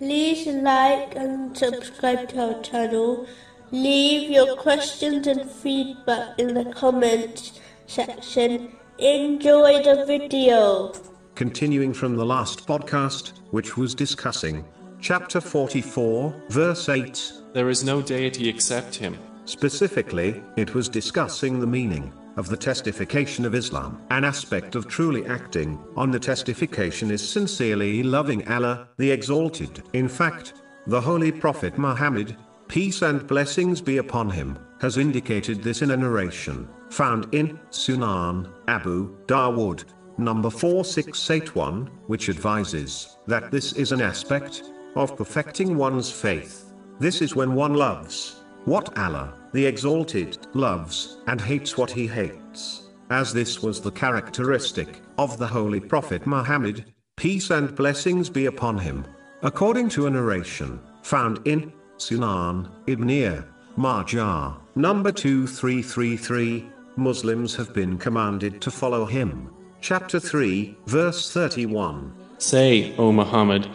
like and subscribe to our channel. Leave your questions and feedback in the comments section. Enjoy the video. Continuing from the last podcast, which was discussing chapter 44, verse 8. There is no deity except Him. Specifically, it was discussing the meaning of the testification of Islam. An aspect of truly acting on the testification is sincerely loving Allah, the Exalted. In fact, the Holy Prophet Muhammad, peace and blessings be upon him, has indicated this in a narration found in Sunan Abu Dawood, number 4681, which advises that this is an aspect of perfecting one's faith. This is when one loves what Allah, the Exalted, loves, and hates what he hates. As this was the characteristic of the Holy Prophet Muhammad, peace and blessings be upon him. According to a narration found in Sunan Ibn Majah, number 2333, Muslims have been commanded to follow him. Chapter 3, verse 31. Say, O Muhammad,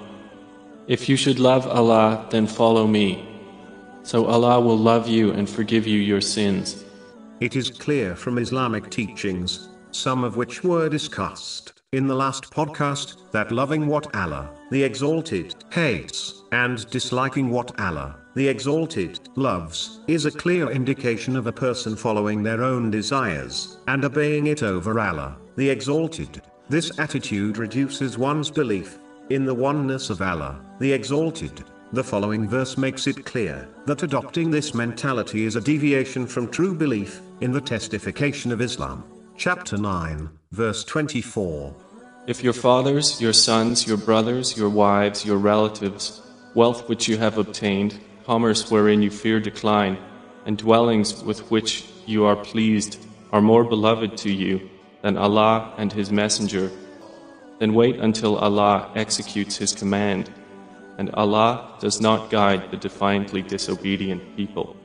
if you should love Allah, then follow me. So Allah will love you and forgive you your sins. It is clear from Islamic teachings, some of which were discussed in the last podcast, that loving what Allah, the Exalted, hates, and disliking what Allah, the Exalted, loves, is a clear indication of a person following their own desires, and obeying it over Allah, the Exalted. This attitude reduces one's belief in the oneness of Allah, the Exalted. The following verse makes it clear that adopting this mentality is a deviation from true belief in the testification of Islam. Chapter 9, verse 24. If your fathers, your sons, your brothers, your wives, your relatives, wealth which you have obtained, commerce wherein you fear decline, and dwellings with which you are pleased, are more beloved to you than Allah and His Messenger, then wait until Allah executes His command and Allah does not guide the defiantly disobedient people.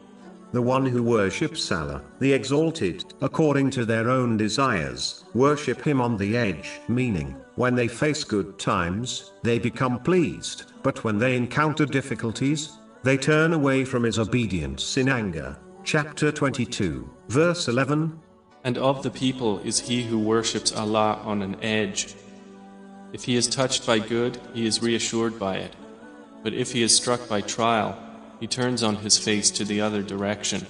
The one who worships Allah, the Exalted, according to their own desires, worship Him on the edge, meaning, when they face good times, they become pleased, but when they encounter difficulties, they turn away from His obedience in anger. Chapter 22, verse 11. And of the people is he who worships Allah on an edge. If he is touched by good, he is reassured by it. But if he is struck by trial, he turns on his face to the other direction.